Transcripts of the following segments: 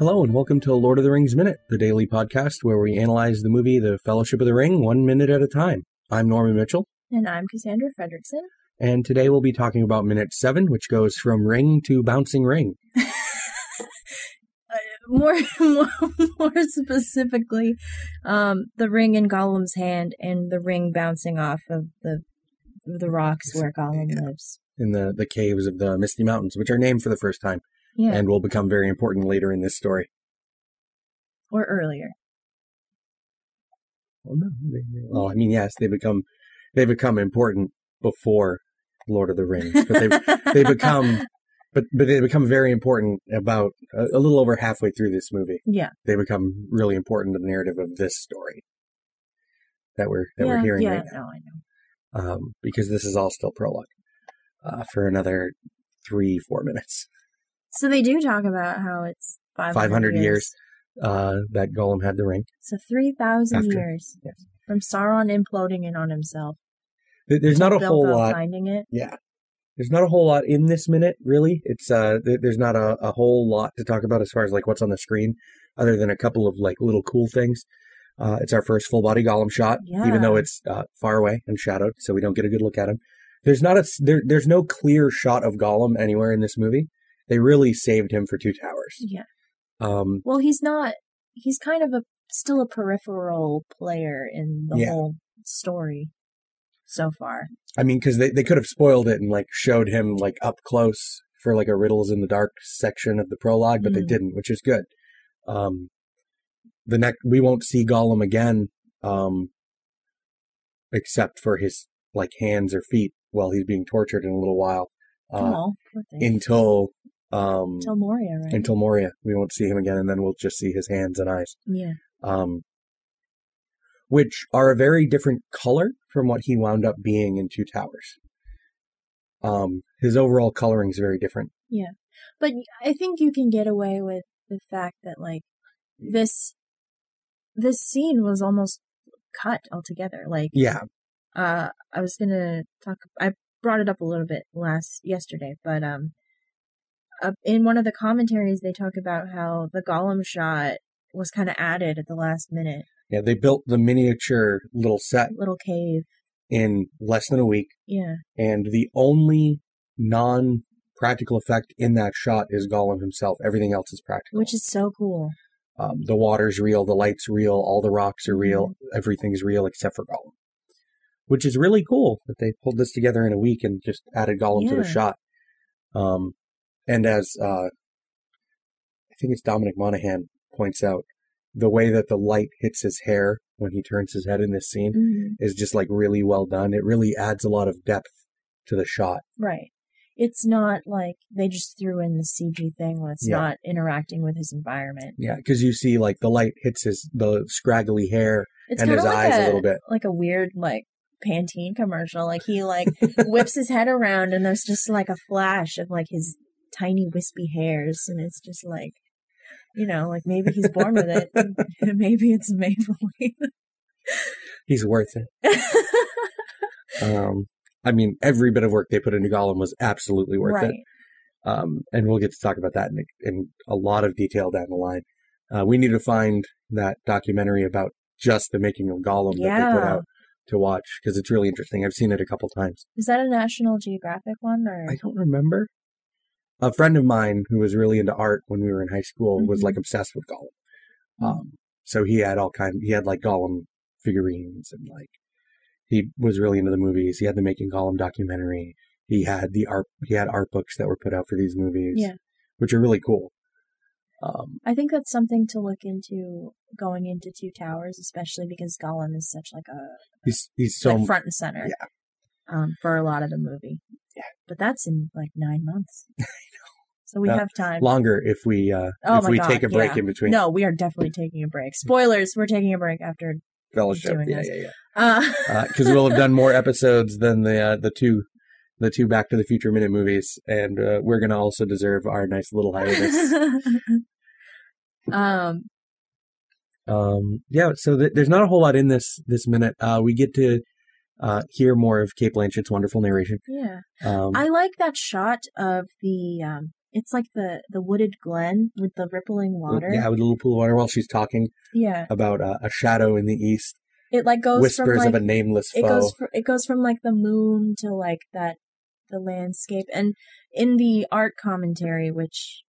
Hello and welcome to Lord of the Rings Minute, the daily podcast where we analyze the movie The Fellowship of the Ring one minute at a time. I'm Norman Mitchell, And I'm Cassandra Fredrickson. and today we'll be talking about minute seven, which goes from ring to bouncing ring. More, more, more specifically, um, the ring in Gollum's hand and the ring bouncing off of the the rocks where Gollum Yeah. lives. In the, the caves of the Misty Mountains, which are named for the first time Yeah, and will become very important later in this story. or earlier. Well, no, they, well, I mean, yes, they become they become important before Lord of the Rings, but they they become but but they become very important about a, a little over halfway through this movie. Yeah, They become really important to the narrative of this story that we're that yeah, we're hearing yeah. right now, No, I know. um, because this is all still prologue uh, for another three four minutes. So they do talk about how it's 500, 500 years. years. Uh, that Gollum had the ring. So 3,000 years yes. from Sauron imploding in on himself. There's not a Bilbo whole lot. finding it. Yeah. There's not a whole lot in this minute, really. It's uh, there's not a, a whole lot to talk about as far as like what's on the screen, other than a couple of like little cool things. Uh, it's our first full body Gollum shot, even though it's uh, far away and shadowed, so we don't get a good look at him. There's not a there, there's no clear shot of Gollum anywhere in this movie. They really saved him for Two Towers. Yeah. Um, Well, he's not. He's kind of a still a peripheral player in the Yeah. whole story so far. I mean, because they, they could have spoiled it and like showed him like up close for like a riddles in the dark section of the prologue, but they Mm. didn't, which is good. Um, the next we won't see Gollum again, um, except for his like hands or feet while he's being tortured in a little while, uh, oh, until um Until Moria, right? until Moria. We won't see him again, and then we'll just see his hands and eyes. yeah, Um, which are a very different color from what he wound up being in Two Towers. Um, his overall coloring is very different. Yeah, but I think you can get away with the fact that like this this scene was almost cut altogether. Like, Yeah, uh, I was gonna talk. I brought it up a little bit last yesterday, but um, uh, in one of the commentaries they talk about how the Gollum shot was kind of added at the last minute. yeah. They built the miniature little set Little cave. in less than a week, Yeah. and the only non-practical effect in that shot is Gollum himself. Everything else is practical. Which is so cool. um, the water's real, the light's real, all the rocks are real, Mm-hmm. everything's real except for Gollum. Which is really cool that they pulled this together in a week and just added Gollum to the shot. Um, and as uh, I think it's Dominic Monaghan points out, the way that the light hits his hair when he turns his head in this scene Mhm. is just like really well done. It really adds a lot of depth to the shot. Right. It's not like they just threw in the CG thing when it's Yeah. not interacting with his environment. Yeah, because you see like the light hits his the scraggly hair It's and his like eyes a a, little bit. like a weird like Pantene commercial. Like he like whips his head around and there's just like a flash of like his tiny wispy hairs and it's just like you know, like maybe he's born with it. maybe it's Maybelline. He's worth it. Um, I mean, every bit of work they put into Gollum was absolutely worth right. it. Um, and we'll get to talk about that in, in a lot of detail down the line. Uh, we need to find that documentary about just the making of Gollum that they put out to watch because it's really interesting. I've seen it a couple times. Is that a National Geographic one or I don't remember. A friend of mine who was really into art when we were in high school was Mhm. like obsessed with Gollum. Mm. Um, so he had all kind. He had like Gollum figurines and like he was really into the movies. He had the Making Gollum documentary. He had the art. He had art books that were put out for these movies. Yeah. which are really cool. Um, I think that's something to look into going into Two Towers, especially because Gollum is such like a he's he's so like front and center. yeah. Um, for a lot of the movie. Yeah. But that's in like nine months. So we Uh, have time. longer if we uh Oh if we God, take a break yeah. in between No, we are definitely taking a break. Spoilers, we're taking a break after fellowship. doing Yeah, this. yeah, yeah. uh because we'll have done more episodes than the uh, the two the two Back to the Future minute movies, and uh, we're gonna also deserve our nice little hiatus. um um, yeah, so th- there's not a whole lot in this this minute. Uh, we get to uh, hear more of Cate Blanchett's wonderful narration. yeah. Um, I like that shot of the um it's like the the wooded glen with the rippling water. Yeah, with a little pool of water while she's talking Yeah. about uh, a shadow in the east, It like goes whispers from like of a nameless it foe. goes fr- it goes from like the moon to like that the landscape and in the art commentary which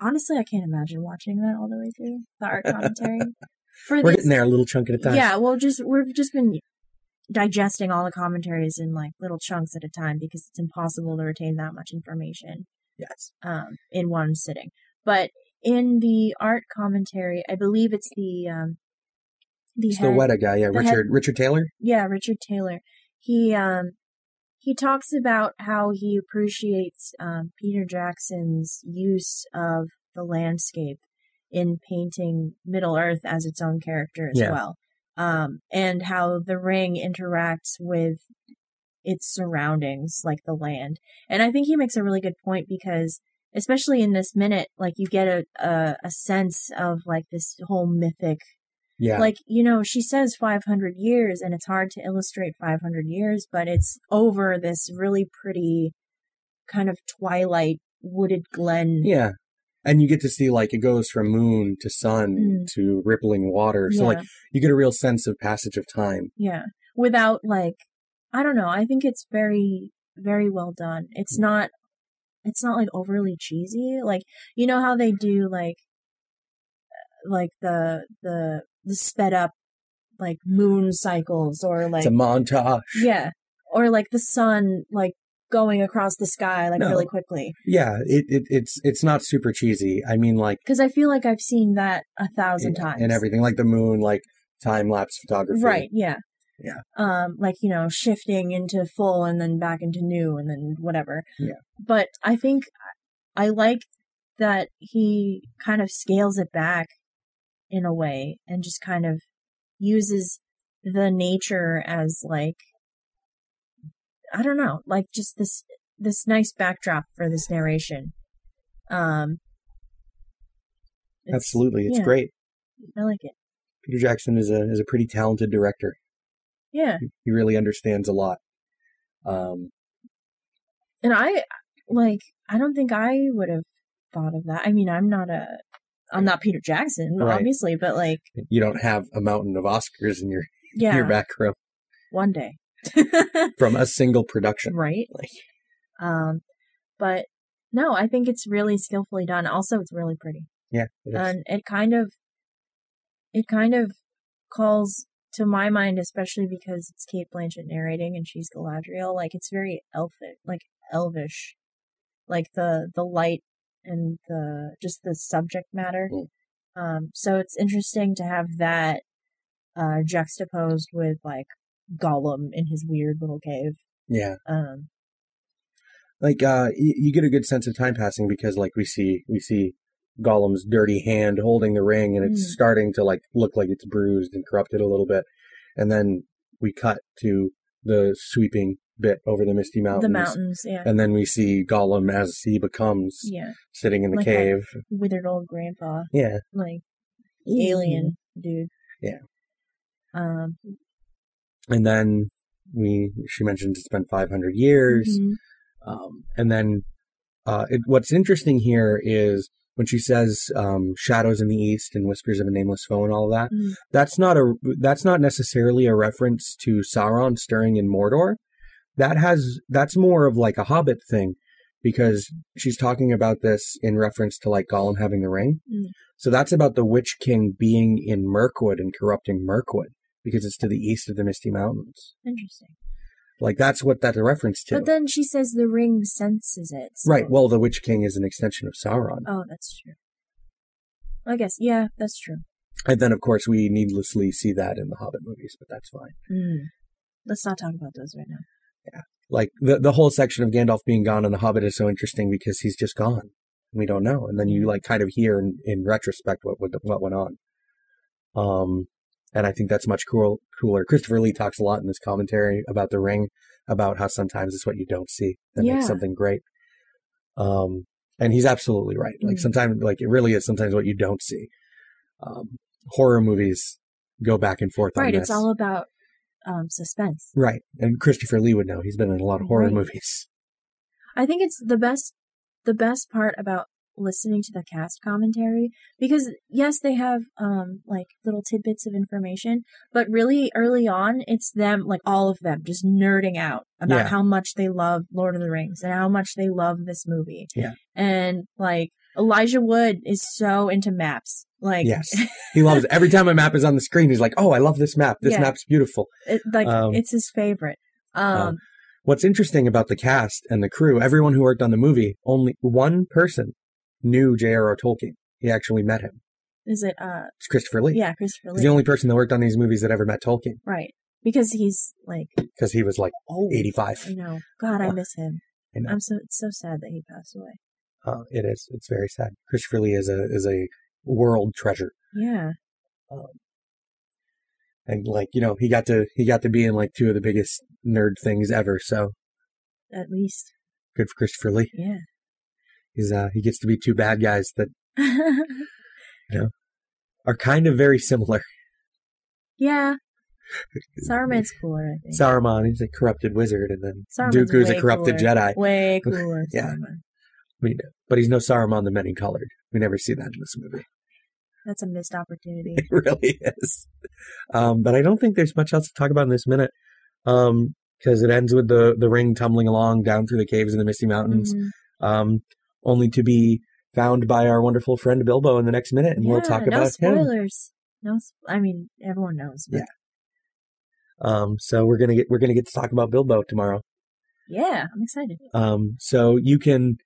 honestly I can't imagine watching that all the way through the art commentary for We're this getting there a little chunk at a time. yeah well just we've just been digesting all the commentaries in like little chunks at a time because it's impossible to retain that much information Yes. um, in one sitting. But in the art commentary, I believe it's the um, the It's the Weta guy, yeah, Richard head- Richard Taylor. yeah, Richard Taylor. He um he talks about how he appreciates um, Peter Jackson's use of the landscape in painting Middle Earth as its own character as Yeah. well, um, and how the ring interacts with its surroundings, like the land. And I think he makes a really good point because, especially in this minute, like you get a a, a sense of like this whole mythic Yeah. like you know she says 500 years and it's hard to illustrate 500 years but it's over this really pretty kind of twilight wooded glen yeah. And you get to see like it goes from moon to sun Mm. to rippling water. So yeah, like you get a real sense of passage of time. yeah without like i don't know i think it's very very well done it's Mm. not it's not like overly cheesy like you know how they do like like the the the sped up like moon cycles or like it's a montage. Yeah. Or like the sun like going across the sky like No. really quickly. Yeah, it, it it's it's not super cheesy. I mean like Because I feel like I've seen that a thousand times. and everything like the moon, like time lapse photography. Right, yeah. Yeah. Um, like, you know, shifting into full and then back into new and then whatever. Yeah. But I think I like that he kind of scales it back in a way and just kind of uses the nature as like I don't know, like just this this nice backdrop for this narration. Um it's- Absolutely. It's yeah. great. I like it. Peter Jackson is a is a pretty talented director. Yeah. He really understands a lot. Um And I like I don't think I would have thought of that. I mean, I'm not a I'm not Peter Jackson, Right. obviously, but like you don't have a mountain of Oscars in your yeah, your back room one day. from a single production. right? Like Um but no, I think it's really skillfully done. Also, it's really pretty. yeah, it. And it kind of it kind of calls to my mind especially because it's Cate Blanchett narrating and she's Galadriel, like it's very elfish, like elvish. Like the the light and the just the subject matter. Mm. Um so it's interesting to have that uh juxtaposed with like Gollum in his weird little cave. yeah. Um like uh y- you get a good sense of time passing because like we see we see Gollum's dirty hand holding the ring and it's Mm. starting to like look like it's bruised and corrupted a little bit and then we cut to the sweeping bit over the misty mountains the mountains, yeah. and then we see Gollum as he becomes Yeah. sitting in the Like cave Withered old grandpa. yeah Like alien dude. Yeah. Um and then we she mentioned it's been 500 years mhm. Um, and then uh, it, what's interesting here is when she says um, shadows in the east and whispers of a nameless foe and all of that. Mm. That's not a that's not necessarily a reference to Sauron stirring in Mordor. That has that's more of like a Hobbit thing because she's talking about this in reference to like Gollum having the ring. Mm. So that's about the Witch King being in Mirkwood and corrupting Mirkwood because it's to the east of the Misty Mountains. Interesting. Like that's what that's a reference to. But then she says the ring senses it. so- Right. Well, the Witch King is an extension of Sauron. Oh, that's true. I guess, yeah, that's true. And then, of course, we needlessly see that in the Hobbit movies, but that's fine. Mm. Let's not talk about those right now. Yeah. Like, the, the whole section of Gandalf being gone in the Hobbit is so interesting because he's just gone. We don't know. And then you, like, kind of hear in, in retrospect what, what, what went on. Um, and I think that's much cool, cooler. Christopher Lee talks a lot in this commentary about the ring, about how sometimes it's what you don't see that Yeah. makes something great. Um, and he's absolutely right. Like, Mm. sometimes, like, it really is sometimes what you don't see. Um, horror movies go back and forth on Right, it's all about um, suspense. Right. And Christopher Lee would know. He's been in a lot of horror Right. movies. I think it's the best the best part about listening to the cast commentary because yes they have um like little tidbits of information but really early on it's them like all of them just nerding out about Yeah. how much they love lord of the rings and how much they love this movie Yeah. and like elijah wood is so into maps like Yes. He loves it. every time a map is on the screen. He's like, "Oh, I love this map. This Yeah. map's beautiful." it, like Um, it's his favorite um um, What's interesting about the cast and the crew, everyone who worked on the movie, only one person knew J.R.R. Tolkien. He actually met him. is it uh It's Christopher Lee. yeah christopher Lee. He's the only person that worked on these movies that ever met Tolkien right because he's like because he was like old 85. i know god i miss him I know. i'm so it's so sad that he passed away Uh, it is. It's very sad. Christopher Lee is a is a world treasure, yeah and like you know, he got to he got to be in like two of the biggest nerd things ever. So at least good for Christopher Lee. yeah He's uh he gets to be two bad guys that you know are kind of very similar. yeah Saruman's cooler, I think. Saruman, he's a corrupted wizard, and then Saruman's Dooku's a corrupted cooler. Jedi. Way cooler. Yeah. Saruman. I mean, but he's no Saruman the Many Colored. We never see that in this movie. That's a missed opportunity. It really is. Um, but I don't think there's much else to talk about in this minute. Um, because it ends with the the ring tumbling along down through the caves in the Misty Mountains, Mhm. um, only to be found by our wonderful friend Bilbo in the next minute, and we'll talk no about him. spoilers. No, sp- I mean everyone knows. But Yeah. Um, so we're gonna get we're gonna get to talk about Bilbo tomorrow. yeah, I'm excited. Um, so you can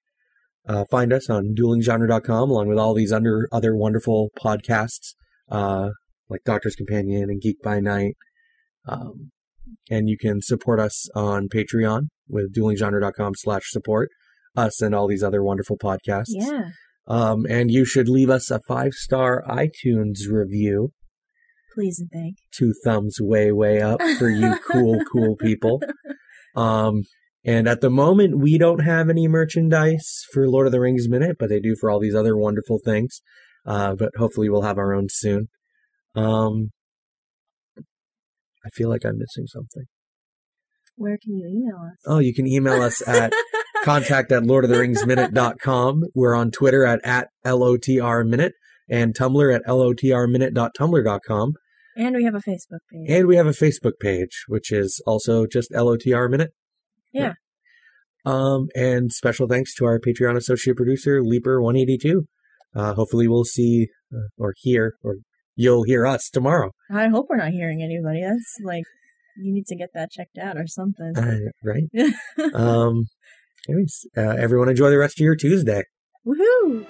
uh, find us on duelinggenre.com along with all these under other wonderful podcasts, uh, like Doctor's Companion and Geek by Night. Um, and you can support us on Patreon with duelinggenre.com slash support us and all these other wonderful podcasts. Yeah, Um, and you should leave us a five star iTunes review. please and thank. Two thumbs way, way up for you cool, cool people. Um, and at the moment, we don't have any merchandise for Lord of the Rings Minute, but they do for all these other wonderful things. Uh, but hopefully we'll have our own soon. Um, I feel like I'm missing something. Where can you email us? Oh, you can email us at contact at lord of the rings lordoftheringsminute.com. We're on Twitter at, at LOTR Minute and Tumblr at lotrminute.tumblr.com. and we have a Facebook page. And we have a Facebook page, which is also just LOTR Minute. Yeah. Um, and special thanks to our Patreon associate producer, Leaper182. Uh, hopefully we'll see uh, or hear, or you'll hear us tomorrow. I hope we're not hearing anybody. That's like you need to get that checked out or something. Uh, right? um, anyways, uh, everyone enjoy the rest of your Tuesday. Woohoo!